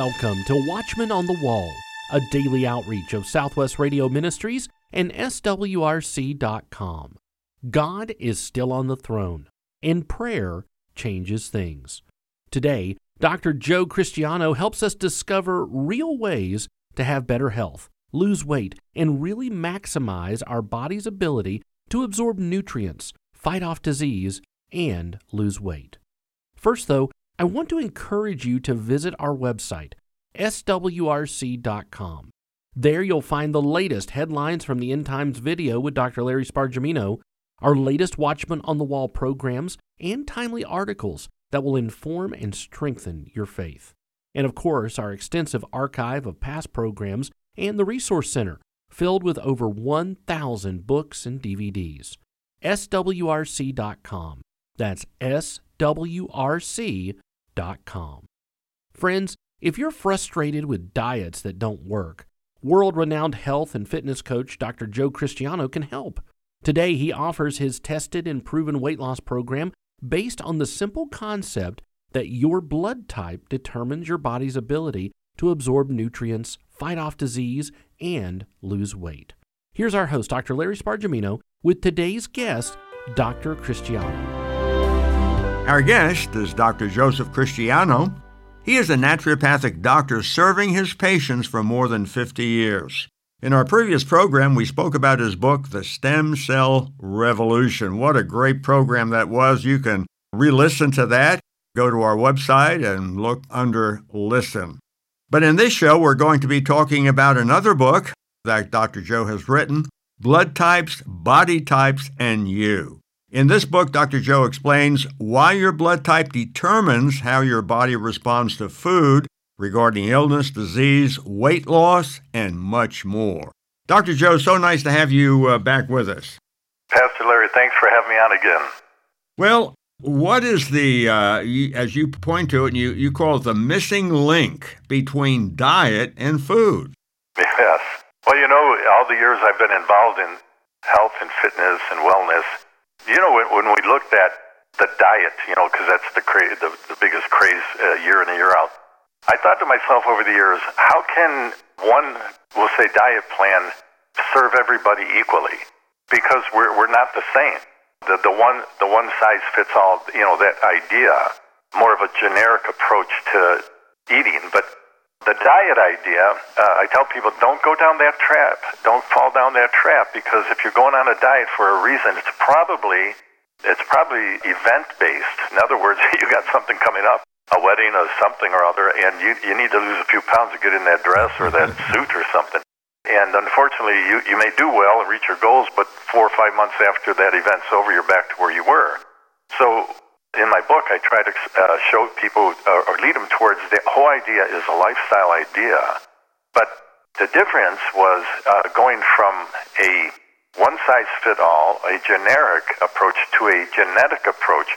Welcome to Watchman on the Wall, a daily outreach of Southwest Radio Ministries and SWRC.com. God is still on the throne, and prayer changes things. Today, Dr. Joe Christiano helps us discover real ways to have better health, lose weight, and really maximize our body's ability to absorb nutrients, fight off disease, and lose weight. First, though, I want to encourage you to visit our website, swrc.com. There you'll find the latest headlines from the End Times video with Dr. Larry Spargimino, our latest Watchman on the Wall programs, and timely articles that will inform and strengthen your faith. And of course, our extensive archive of past programs and the Resource Center, filled with over 1,000 books and DVDs. swrc.com. That's Friends, if you're frustrated with diets that don't work, world renowned health and fitness coach Dr. Joe Christiano can help. Today, he offers his tested and proven weight loss program based on the simple concept that your blood type determines your body's ability to absorb nutrients, fight off disease, and lose weight. Here's our host, Dr. Larry Spargimino, with today's guest, Dr. Christiano. Our guest is Dr. Joseph Christiano. He is a naturopathic doctor serving his patients for more than 50 years. In our previous program, we spoke about his book, The Stem Cell Revolution. What a great program that was. You can re listen to that. Go to our website and look under Listen. But in this show, we're going to be talking about another book that Dr. Joe has written Blood Types, Body Types, and You. In this book, Dr. Joe explains why your blood type determines how your body responds to food regarding illness, disease, weight loss, and much more. Dr. Joe, so nice to have you uh, back with us. Pastor Larry, thanks for having me on again. Well, what is the, uh, as you point to it, and you, you call it the missing link between diet and food? Yes. Well, you know, all the years I've been involved in health and fitness and wellness, you know, when, when we looked at the diet, you know, because that's the, cra- the, the biggest craze uh, year in and year out, I thought to myself over the years, how can one, we'll say, diet plan serve everybody equally? Because we're, we're not the same. The, the one the one size fits all, you know, that idea, more of a generic approach to eating. But the diet idea, uh, I tell people, don't go down that trap. Don't fall down that trap because if you're going on a diet for a reason, it's probably it's probably event based. In other words, you got something coming up a wedding or something or other, and you you need to lose a few pounds to get in that dress or that suit or something. And unfortunately, you you may do well and reach your goals, but four or five months after that event's over, you're back to where you were. So. In my book, I try to uh, show people uh, or lead them towards the whole idea is a lifestyle idea. But the difference was uh, going from a one size fit all, a generic approach, to a genetic approach,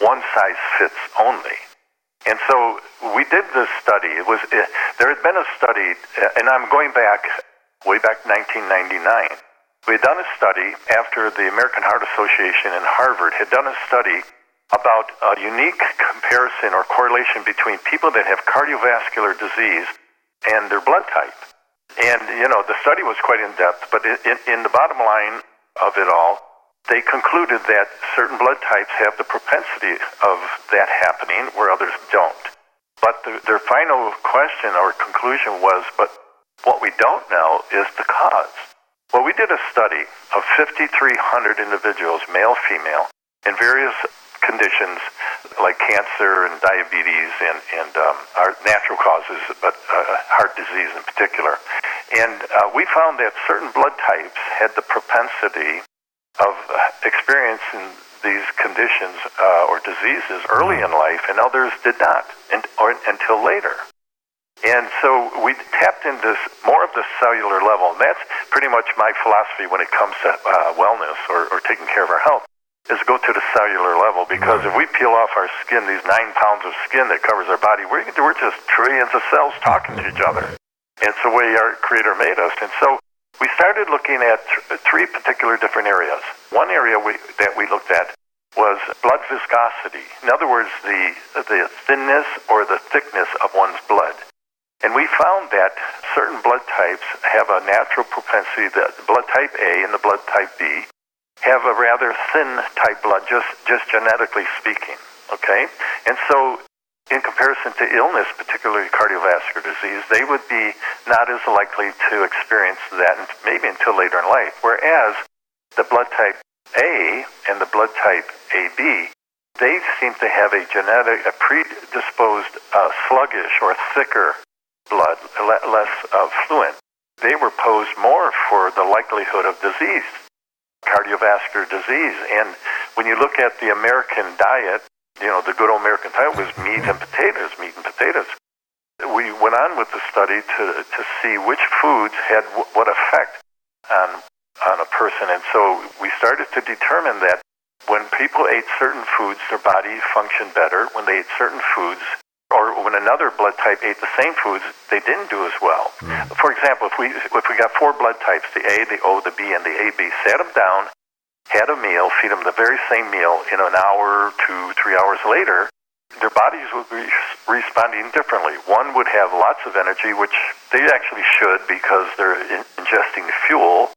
one size fits only. And so we did this study. It was it, there had been a study, and I'm going back way back 1999. We had done a study after the American Heart Association and Harvard had done a study about a unique comparison or correlation between people that have cardiovascular disease and their blood type. And you know the study was quite in depth, but in, in the bottom line of it all, they concluded that certain blood types have the propensity of that happening where others don't. But the, their final question or conclusion was, but what we don't know is the cause. Well, we did a study of 5,300 individuals, male, female, in various conditions like cancer and diabetes and, and um, our natural causes, but uh, heart disease in particular. And uh, we found that certain blood types had the propensity of experiencing these conditions uh, or diseases early in life, and others did not and, or, until later. And so we tapped into more of the cellular level. And that's pretty much my philosophy when it comes to uh, wellness or, or taking care of our health is go to the cellular level because if we peel off our skin, these nine pounds of skin that covers our body, we're, we're just trillions of cells talking to each other. It's the way our Creator made us. And so we started looking at th- three particular different areas. One area we, that we looked at was blood viscosity. In other words, the, the thinness or the thickness of one's blood. And we found that certain blood types have a natural propensity, that the blood type A and the blood type B have a rather thin type blood, just, just genetically speaking. Okay? And so, in comparison to illness, particularly cardiovascular disease, they would be not as likely to experience that maybe until later in life. Whereas the blood type A and the blood type AB, they seem to have a genetic, a predisposed, uh, sluggish or thicker blood, less uh, fluent, they were posed more for the likelihood of disease, cardiovascular disease. And when you look at the American diet, you know, the good old American diet was meat and potatoes, meat and potatoes. We went on with the study to, to see which foods had w- what effect on, on a person. And so we started to determine that when people ate certain foods, their body functioned better. When they ate certain foods, or another blood type ate the same foods, they didn't do as well. Mm. For example, if we if we got four blood types, the A, the O, the B, and the AB, sat them down, had a meal, feed them the very same meal, in an hour, two, three hours later, their bodies would be responding differently. One would have lots of energy, which they actually should because they're in- ingesting fuel.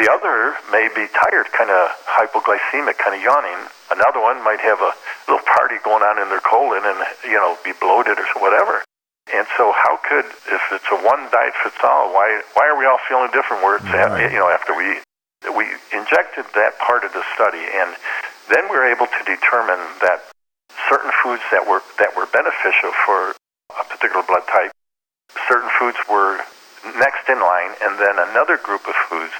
The other may be tired, kind of hypoglycemic, kind of yawning. Another one might have a little party going on in their colon and, you know, be bloated or whatever. And so, how could, if it's a one diet fits all, why why are we all feeling different? Where it's right. you know after we we injected that part of the study, and then we were able to determine that certain foods that were that were beneficial for a particular blood type, certain foods were next in line, and then another group of foods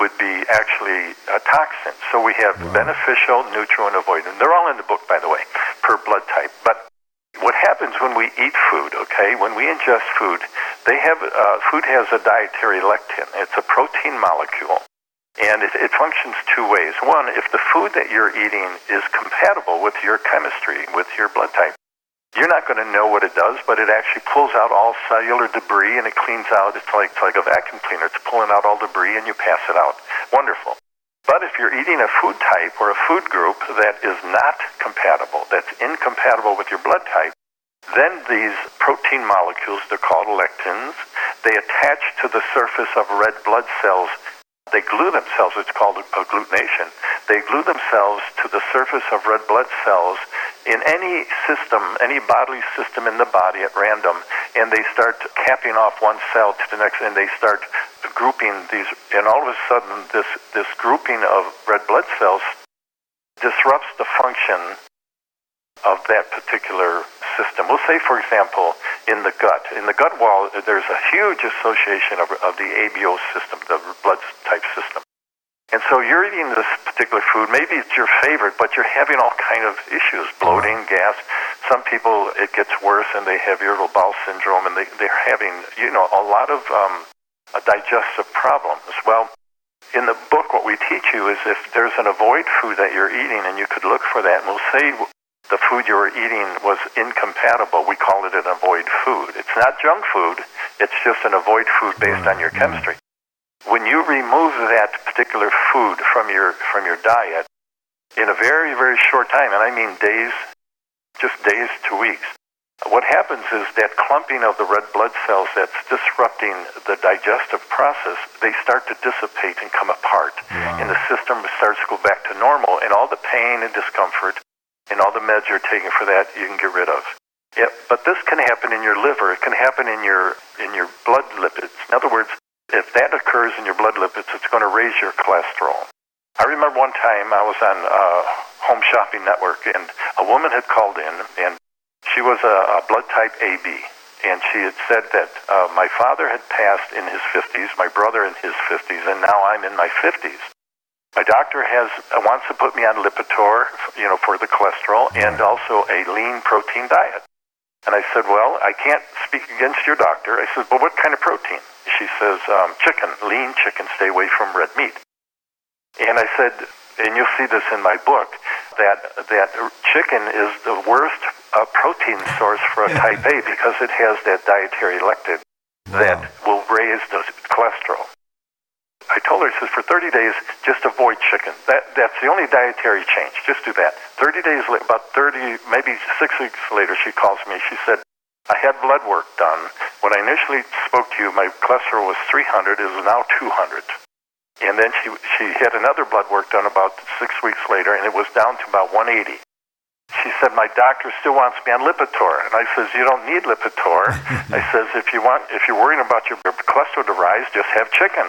would be actually a toxin. So we have wow. beneficial, neutral, and avoidant. They're all in the book, by the way, per blood type. But what happens when we eat food, okay, when we ingest food, they have, uh, food has a dietary lectin. It's a protein molecule. And it, it functions two ways. One, if the food that you're eating is compatible with your chemistry, with your blood type, you're not going to know what it does, but it actually pulls out all cellular debris and it cleans out. It's like, it's like a vacuum cleaner. It's pulling out all debris and you pass it out. Wonderful. But if you're eating a food type or a food group that is not compatible, that's incompatible with your blood type, then these protein molecules, they're called lectins, they attach to the surface of red blood cells they glue themselves, it's called agglutination. They glue themselves to the surface of red blood cells in any system, any bodily system in the body at random, and they start capping off one cell to the next, and they start grouping these, and all of a sudden, this, this grouping of red blood cells disrupts the function of that particular system. We'll say, for example, in the gut. In the gut wall, there's a huge association of, of the ABO system, the blood type system. And so you're eating this particular food. Maybe it's your favorite, but you're having all kind of issues, bloating, gas. Some people, it gets worse and they have irritable bowel syndrome and they, they're having, you know, a lot of um, digestive problems. Well, in the book, what we teach you is if there's an avoid food that you're eating and you could look for that, and we'll say the food you were eating was incompatible, we call it an avoid food. It's not junk food, it's just an avoid food based on your mm-hmm. chemistry. When you remove that particular food from your from your diet in a very very short time, and I mean days, just days to weeks, what happens is that clumping of the red blood cells that's disrupting the digestive process, they start to dissipate and come apart. Wow. And the system starts to go back to normal, and all the pain and discomfort and all the meds you're taking for that you can get rid of. Yeah, but this can happen in your liver. It can happen in your in your blood lipids. In other words, if that occurs in your blood lipids, it's going to raise your cholesterol. I remember one time I was on uh, Home Shopping Network, and a woman had called in, and she was a, a blood type AB, and she had said that uh, my father had passed in his 50s, my brother in his 50s, and now I'm in my 50s. My doctor has uh, wants to put me on Lipitor, you know, for the cholesterol, and also a lean protein diet. And I said, well, I can't speak against your doctor. I said, but what kind of protein? She says, um, chicken, lean chicken, stay away from red meat. And I said, and you'll see this in my book, that, that chicken is the worst uh, protein source for a type A because it has that dietary lectin that will raise the cholesterol. I told her, I said, for 30 days, just avoid chicken. That, that's the only dietary change. Just do that. 30 days, later, about 30, maybe six weeks later, she calls me. She said, I had blood work done, when I initially spoke to you, my cholesterol was 300. It is now 200. And then she she had another blood work done about six weeks later, and it was down to about 180. She said, "My doctor still wants me on Lipitor," and I says, "You don't need Lipitor." I says, "If you want, if you're worrying about your cholesterol to rise, just have chicken,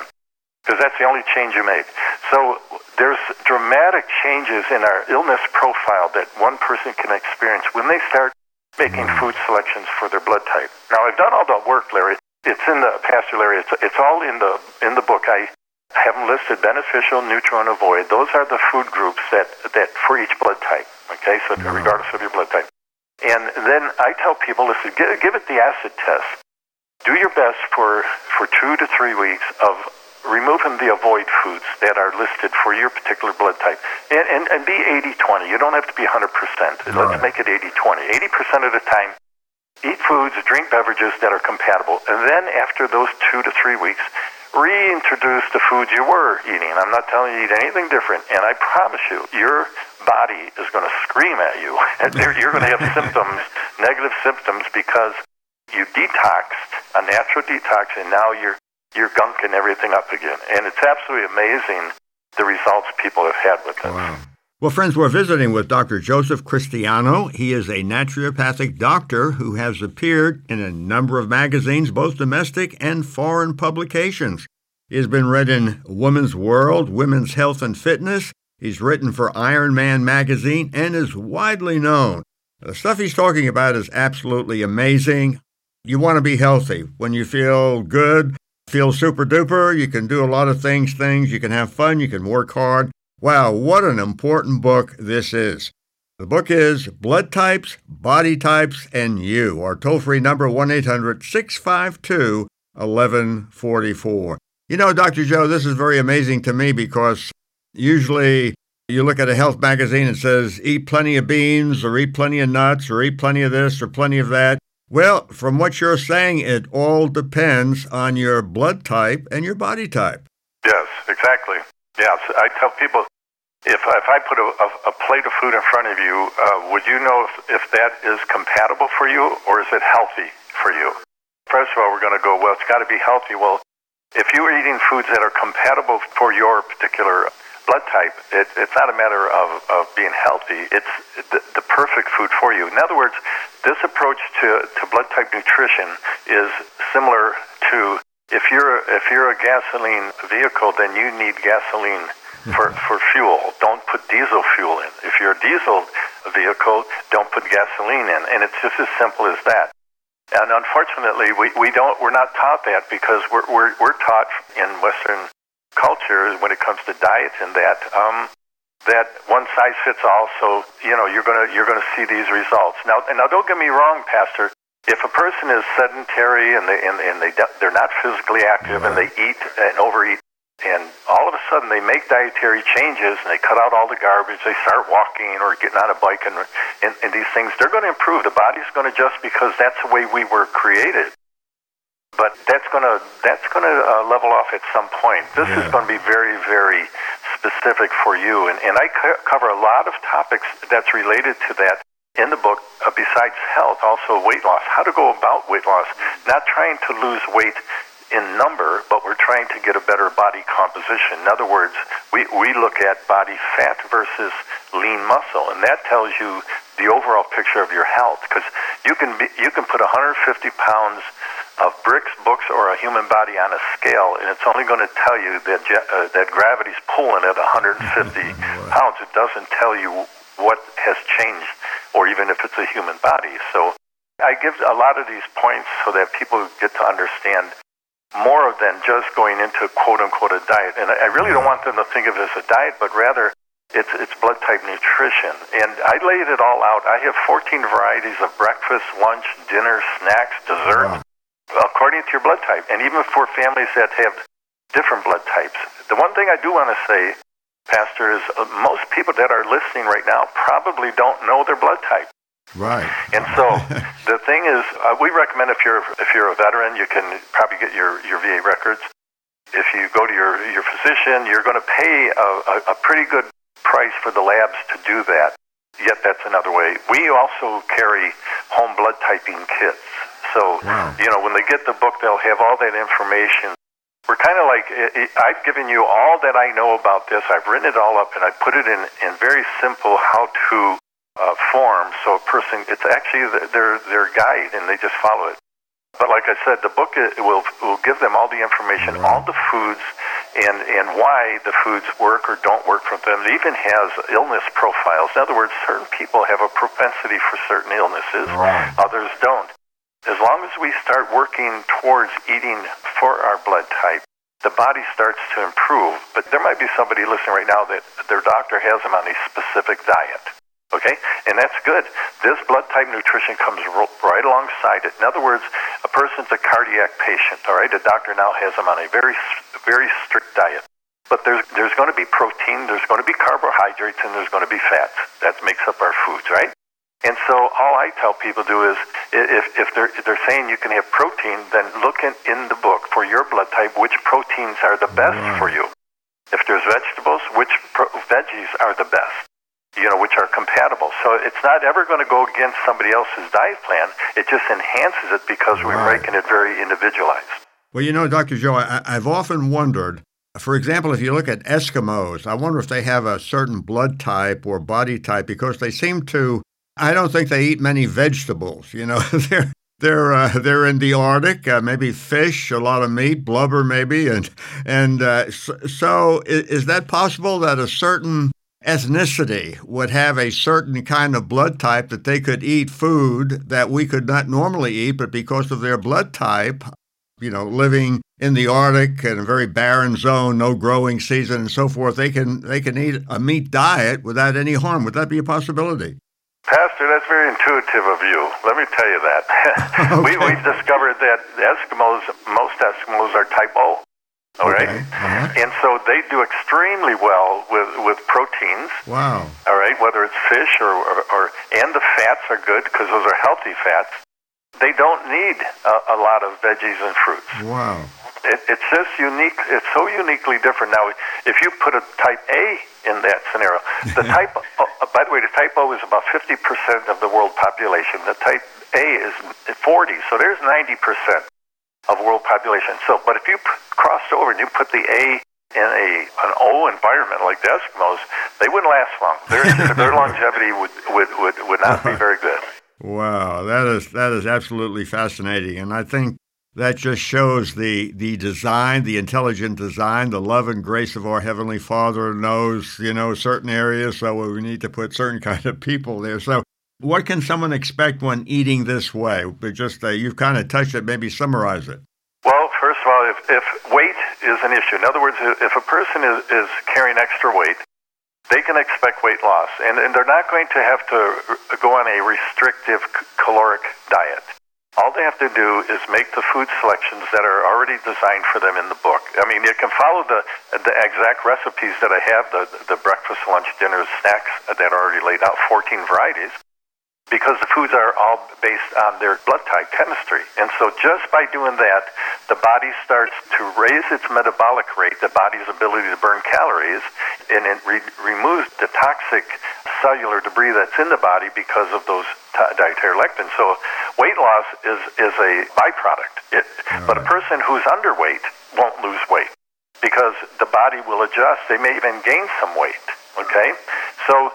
because that's the only change you made." So there's dramatic changes in our illness profile that one person can experience when they start making food selections for their blood type. Now, I've done all the work, Larry. It's in the Pastor Larry. It's, it's all in the in the book. I have them listed: beneficial, neutral, and avoid. Those are the food groups that that for each blood type. Okay, so regardless of your blood type. And then I tell people, listen, give, give it the acid test. Do your best for for two to three weeks of removing the avoid foods that are listed for your particular blood type. And, and, and be 80-20. You don't have to be 100%. Right. Let's make it 80-20. 80% of the time, eat foods, drink beverages that are compatible. And then after those two to three weeks, reintroduce the foods you were eating. I'm not telling you to eat anything different. And I promise you, your body is going to scream at you. And you're going to have symptoms, negative symptoms, because you detoxed, a natural detox, and now you're you're gunking everything up again. And it's absolutely amazing the results people have had with this. Wow. Well, friends, we're visiting with Dr. Joseph Christiano. He is a naturopathic doctor who has appeared in a number of magazines, both domestic and foreign publications. He has been read in Women's World, Women's Health and Fitness. He's written for Iron Man magazine and is widely known. The stuff he's talking about is absolutely amazing. You want to be healthy. When you feel good, feel super duper. You can do a lot of things, things. You can have fun. You can work hard. Wow, what an important book this is. The book is Blood Types, Body Types, and You. Our toll free number 1 800 652 1144. You know, Dr. Joe, this is very amazing to me because usually you look at a health magazine and says eat plenty of beans or eat plenty of nuts or eat plenty of this or plenty of that. Well, from what you're saying, it all depends on your blood type and your body type. Yes, exactly. Yes, I tell people if if I put a, a, a plate of food in front of you, uh, would you know if, if that is compatible for you or is it healthy for you? First of all, we're going to go, well, it's got to be healthy. Well, if you're eating foods that are compatible for your particular blood type, it, it's not a matter of, of being healthy. It's the, the perfect food for you. In other words, this approach to, to blood type nutrition is similar to if you're if you're a gasoline vehicle, then you need gasoline for, mm-hmm. for fuel. Don't put diesel fuel in. If you're a diesel vehicle, don't put gasoline in. And it's just as simple as that. And unfortunately, we, we don't we're not taught that because we're, we're, we're taught in Western culture when it comes to diet and that um, that one size fits all. So you know you're gonna you're gonna see these results now. And now, don't get me wrong, Pastor. If a person is sedentary and they and, and they they're not physically active and they eat and overeat, and all of a sudden they make dietary changes and they cut out all the garbage, they start walking or getting on a bike and and, and these things, they're going to improve. The body's going to adjust because that's the way we were created but that's going to that's going to uh, level off at some point. This yeah. is going to be very very specific for you, and and I co- cover a lot of topics that's related to that in the book. Uh, besides health, also weight loss, how to go about weight loss, not trying to lose weight in number, but we're trying to get a better body composition. In other words, we, we look at body fat versus lean muscle, and that tells you the overall picture of your health. Because you can be, you can put 150 pounds of bricks, books, or a human body on a scale, and it's only going to tell you that uh, that gravity's pulling at 150 pounds. It doesn't tell you what has changed, or even if it's a human body. So I give a lot of these points so that people get to understand more than just going into quote unquote a diet. And I really don't want them to think of it as a diet, but rather it's it's blood type nutrition. And I laid it all out. I have 14 varieties of breakfast, lunch, dinner, snacks, dessert. Wow according to your blood type, and even for families that have different blood types. The one thing I do want to say, Pastor, is uh, most people that are listening right now probably don't know their blood type. Right. And so the thing is, uh, we recommend if you're if you're a veteran, you can probably get your your VA records. If you go to your your physician, you're going to pay a, a, a pretty good price for the labs to do that. Yet that's another way. We also carry home blood typing kits. So, wow. you know, when they get the book, they'll have all that information. We're kind of like, I've given you all that I know about this. I've written it all up and I put it in, in very simple how to uh, form. So a person, it's actually their, their guide and they just follow it. But like I said, the book will, will give them all the information, right. all the foods, and, and why the foods work or don't work for them. It even has illness profiles. In other words, certain people have a propensity for certain illnesses, right. others don't. As long as we start working towards eating for our blood type, the body starts to improve. But there might be somebody listening right now that their doctor has them on a specific diet. Okay? And that's good. This blood type nutrition comes right alongside it. In other words, a person's a cardiac patient, all right? The doctor now has them on a very, very strict diet. But there's, there's going to be protein, there's going to be carbohydrates, and there's going to be fats. That makes up our foods, right? And so all I tell people to do is if, if they're, if they're saying you can have protein, then look in, in the book for your blood type which proteins are the best right. for you. If there's vegetables, which pro- veggies are the best? you know, which are compatible. So it's not ever going to go against somebody else's diet plan. It just enhances it because we're making it very individualized. Well, you know, Dr. Joe, I, I've often wondered, for example, if you look at Eskimos, I wonder if they have a certain blood type or body type because they seem to, I don't think they eat many vegetables. You know, they're. They're uh, they're in the Arctic, uh, maybe fish, a lot of meat, blubber maybe, and and uh, so, is that possible that a certain ethnicity would have a certain kind of blood type that they could eat food that we could not normally eat, but because of their blood type, you know, living in the Arctic and a very barren zone, no growing season and so forth, they can they can eat a meat diet without any harm. Would that be a possibility? Pastor, that's very intuitive of you. Let me tell you that. okay. we, we've discovered that Eskimos, most Eskimos are type O. All right, okay. uh-huh. and so they do extremely well with with proteins. Wow! All right, whether it's fish or or, or and the fats are good because those are healthy fats. They don't need a, a lot of veggies and fruits. Wow! It, it's just unique. It's so uniquely different. Now, if you put a type A in that scenario, the type. Uh, by the way, the type O is about fifty percent of the world population. The type A is forty. So there's ninety percent of world population. So, but if you p- crossed over and you put the A in a an O environment like the Eskimos, they wouldn't last long. Their their longevity would, would, would, would not be very good. Wow, that is that is absolutely fascinating, and I think that just shows the the design, the intelligent design, the love and grace of our heavenly Father knows you know certain areas, so we need to put certain kind of people there. So what can someone expect when eating this way? But just uh, you've kind of touched it. Maybe summarize it. Well, first of all, if, if weight is an issue, in other words, if a person is, is carrying extra weight, they can expect weight loss, and, and they're not going to have to go on a restrictive caloric diet. All they have to do is make the food selections that are already designed for them in the book. I mean, you can follow the the exact recipes that I have the the breakfast, lunch, dinner, snacks that are already laid out, 14 varieties because the foods are all based on their blood type chemistry. And so just by doing that, the body starts to raise its metabolic rate, the body's ability to burn calories, and it re- removes the toxic cellular debris that's in the body because of those t- dietary lectins. So weight loss is, is a byproduct. It, But a person who's underweight won't lose weight because the body will adjust. They may even gain some weight. Okay? So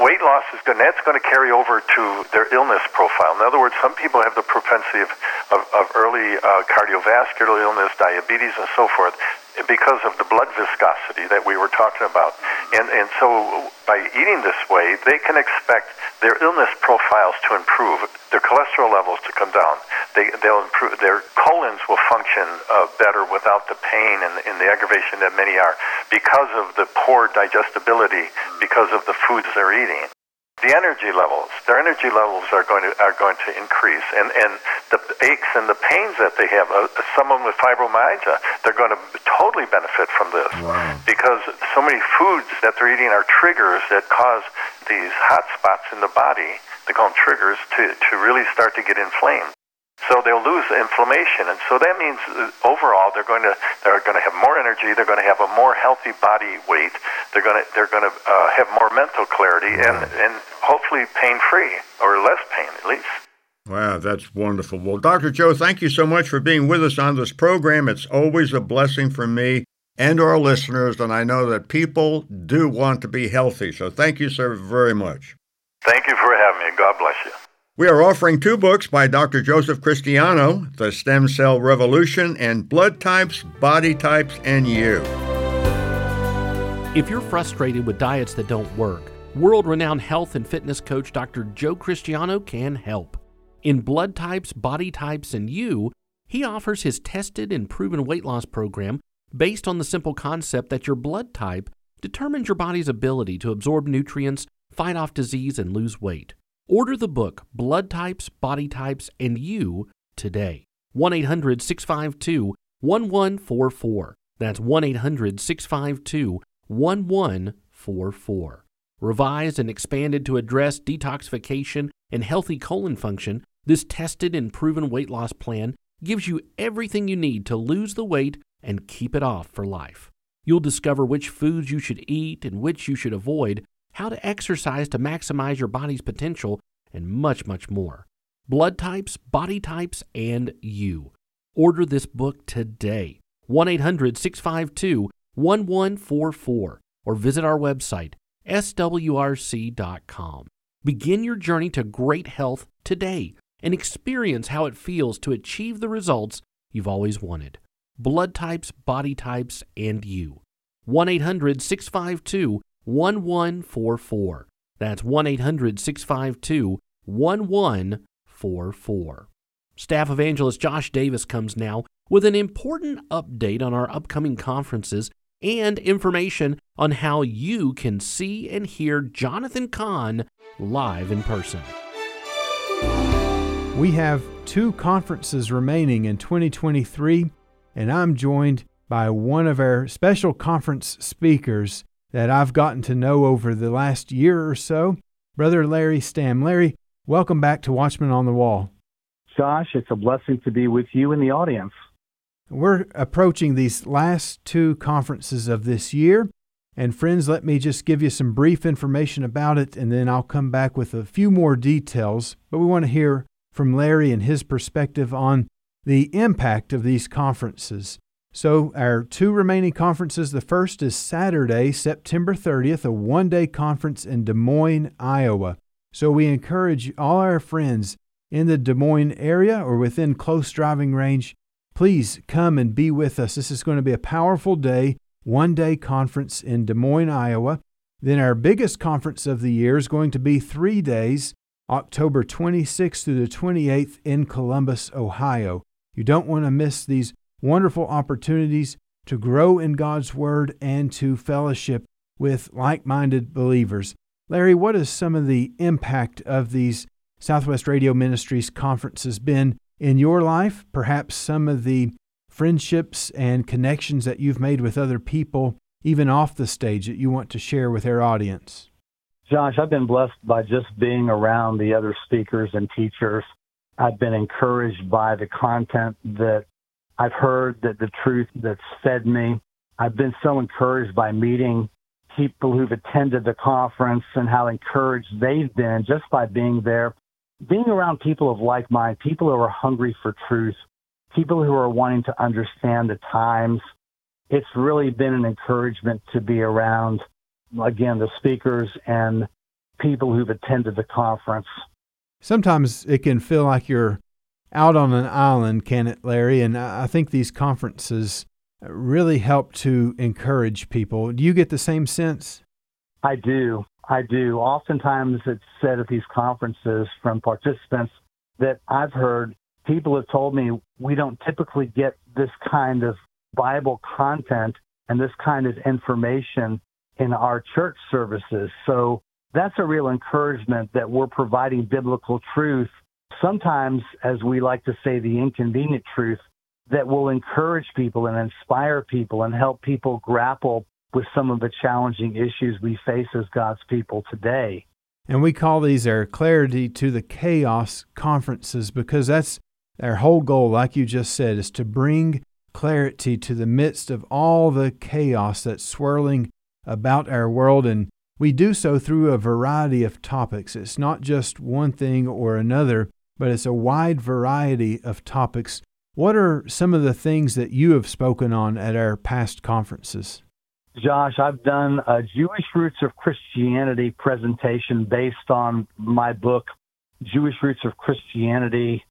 weight loss is good, and that's going to carry over to their illness profile. In other words, some people have the propensity of, of, of early uh, cardiovascular illness, diabetes, and so forth because of the blood viscosity that we were talking about. And, and so by eating this way, they can expect their illness profiles to improve, their cholesterol levels to come down. They, they'll improve, their colons will function uh, better without the pain and, and the aggravation that many are because of the poor digestibility, because of the foods they're eating the energy levels, their energy levels are going to are going to increase, and and the aches and the pains that they have. Uh, someone with fibromyalgia, they're going to totally benefit from this wow. because so many foods that they're eating are triggers that cause these hot spots in the body. They call them triggers to to really start to get inflamed. So they'll lose inflammation, and so that means overall they're going to they're going to have more energy. They're going to have a more healthy body weight. They're going to they're going to uh, have more mental clarity and and hopefully pain free or less pain at least. Wow, that's wonderful. Well, Dr. Joe, thank you so much for being with us on this program. It's always a blessing for me and our listeners, and I know that people do want to be healthy. So thank you, sir, very much. Thank you for having me. God bless you. We are offering two books by Dr. Joseph Christiano The Stem Cell Revolution and Blood Types, Body Types, and You. If you're frustrated with diets that don't work, world renowned health and fitness coach Dr. Joe Christiano can help. In Blood Types, Body Types, and You, he offers his tested and proven weight loss program based on the simple concept that your blood type determines your body's ability to absorb nutrients, fight off disease, and lose weight. Order the book Blood Types, Body Types, and You today. 1 800 652 1144. That's 1 800 652 1144. Revised and expanded to address detoxification and healthy colon function, this tested and proven weight loss plan gives you everything you need to lose the weight and keep it off for life. You'll discover which foods you should eat and which you should avoid, how to exercise to maximize your body's potential, and much, much more. Blood types, body types, and you. Order this book today. 1 800 652 1144 or visit our website, swrc.com. Begin your journey to great health today and experience how it feels to achieve the results you've always wanted. Blood types, body types, and you. 1 800 652 1144. That's 1 800 652 1144. Staff Evangelist Josh Davis comes now with an important update on our upcoming conferences and information on how you can see and hear Jonathan Cahn live in person. We have two conferences remaining in 2023, and I'm joined by one of our special conference speakers that I've gotten to know over the last year or so, Brother Larry Stamm. Larry, welcome back to Watchman on the Wall. Josh, it's a blessing to be with you in the audience. We're approaching these last two conferences of this year. And friends, let me just give you some brief information about it, and then I'll come back with a few more details. But we want to hear from Larry and his perspective on the impact of these conferences. So, our two remaining conferences the first is Saturday, September 30th, a one day conference in Des Moines, Iowa. So, we encourage all our friends in the Des Moines area or within close driving range, please come and be with us. This is going to be a powerful day, one day conference in Des Moines, Iowa. Then, our biggest conference of the year is going to be three days October 26th through the 28th in Columbus, Ohio. You don't want to miss these wonderful opportunities to grow in God's Word and to fellowship with like minded believers. Larry, what has some of the impact of these Southwest Radio Ministries conferences been in your life? Perhaps some of the friendships and connections that you've made with other people, even off the stage, that you want to share with our audience? Josh, I've been blessed by just being around the other speakers and teachers. I've been encouraged by the content that I've heard, that the truth that's fed me. I've been so encouraged by meeting people who've attended the conference and how encouraged they've been just by being there. Being around people of like mind, people who are hungry for truth, people who are wanting to understand the times. It's really been an encouragement to be around again, the speakers and people who've attended the conference. Sometimes it can feel like you're out on an island, can it, Larry? And I think these conferences really help to encourage people. Do you get the same sense? I do. I do. Oftentimes it's said at these conferences from participants that I've heard people have told me we don't typically get this kind of Bible content and this kind of information in our church services. So that's a real encouragement that we're providing biblical truth, sometimes, as we like to say, the inconvenient truth that will encourage people and inspire people and help people grapple with some of the challenging issues we face as God's people today. And we call these our clarity to the chaos conferences because that's our whole goal, like you just said, is to bring clarity to the midst of all the chaos that's swirling about our world, and we do so through a variety of topics. It's not just one thing or another, but it's a wide variety of topics. What are some of the things that you have spoken on at our past conferences? Josh, I've done a Jewish Roots of Christianity presentation based on my book, Jewish Roots of Christianity,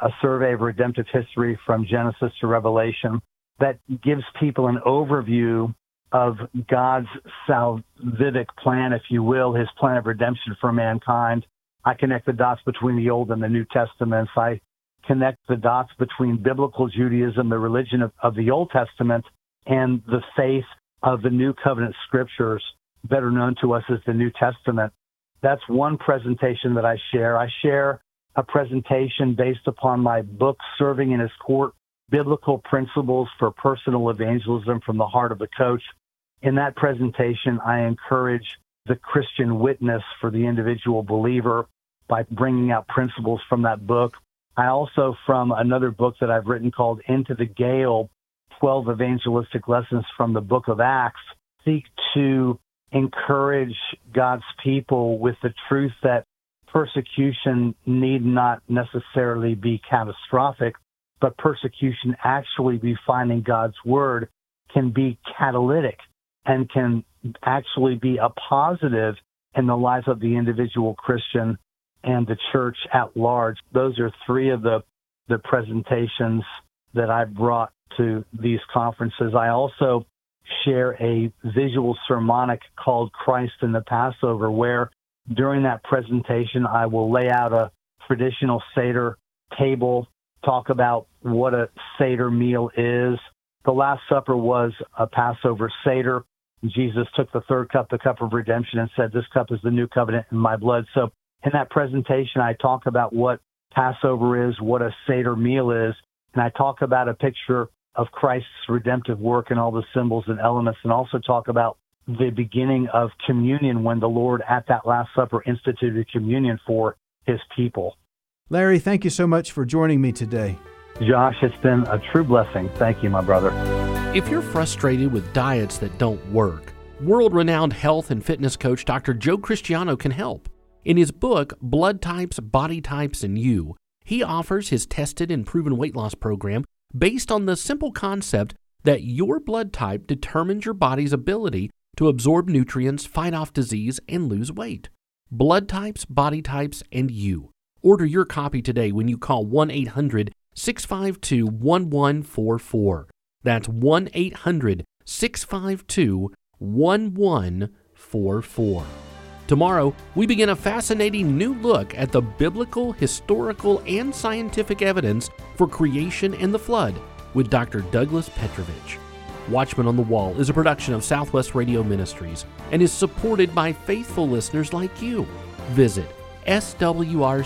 a survey of redemptive history from Genesis to Revelation that gives people an overview of God's salvific plan, if you will, his plan of redemption for mankind. I connect the dots between the Old and the New Testaments. I connect the dots between biblical Judaism, the religion of, of the Old Testament, and the faith of the New Covenant scriptures, better known to us as the New Testament. That's one presentation that I share. I share a presentation based upon my book, Serving in His Court Biblical Principles for Personal Evangelism from the Heart of the Coach. In that presentation, I encourage the Christian witness for the individual believer by bringing out principles from that book. I also, from another book that I've written called Into the Gale 12 Evangelistic Lessons from the Book of Acts, seek to encourage God's people with the truth that persecution need not necessarily be catastrophic, but persecution actually be finding God's word can be catalytic and can actually be a positive in the life of the individual Christian and the church at large. Those are three of the, the presentations that I brought to these conferences. I also share a visual sermonic called Christ in the Passover, where during that presentation, I will lay out a traditional Seder table, talk about what a Seder meal is. The Last Supper was a Passover Seder. Jesus took the third cup, the cup of redemption, and said, This cup is the new covenant in my blood. So in that presentation, I talk about what Passover is, what a Seder meal is, and I talk about a picture of Christ's redemptive work and all the symbols and elements, and also talk about the beginning of communion when the Lord at that Last Supper instituted communion for his people. Larry, thank you so much for joining me today. Josh, it's been a true blessing. Thank you, my brother. If you're frustrated with diets that don't work, world renowned health and fitness coach Dr. Joe Christiano can help. In his book, Blood Types, Body Types, and You, he offers his tested and proven weight loss program based on the simple concept that your blood type determines your body's ability to absorb nutrients, fight off disease, and lose weight. Blood types, body types, and you. Order your copy today when you call 1 800 652 1144. That's 1 800 652 1144. Tomorrow, we begin a fascinating new look at the biblical, historical, and scientific evidence for creation and the flood with Dr. Douglas Petrovich. Watchman on the Wall is a production of Southwest Radio Ministries and is supported by faithful listeners like you. Visit swrc.com.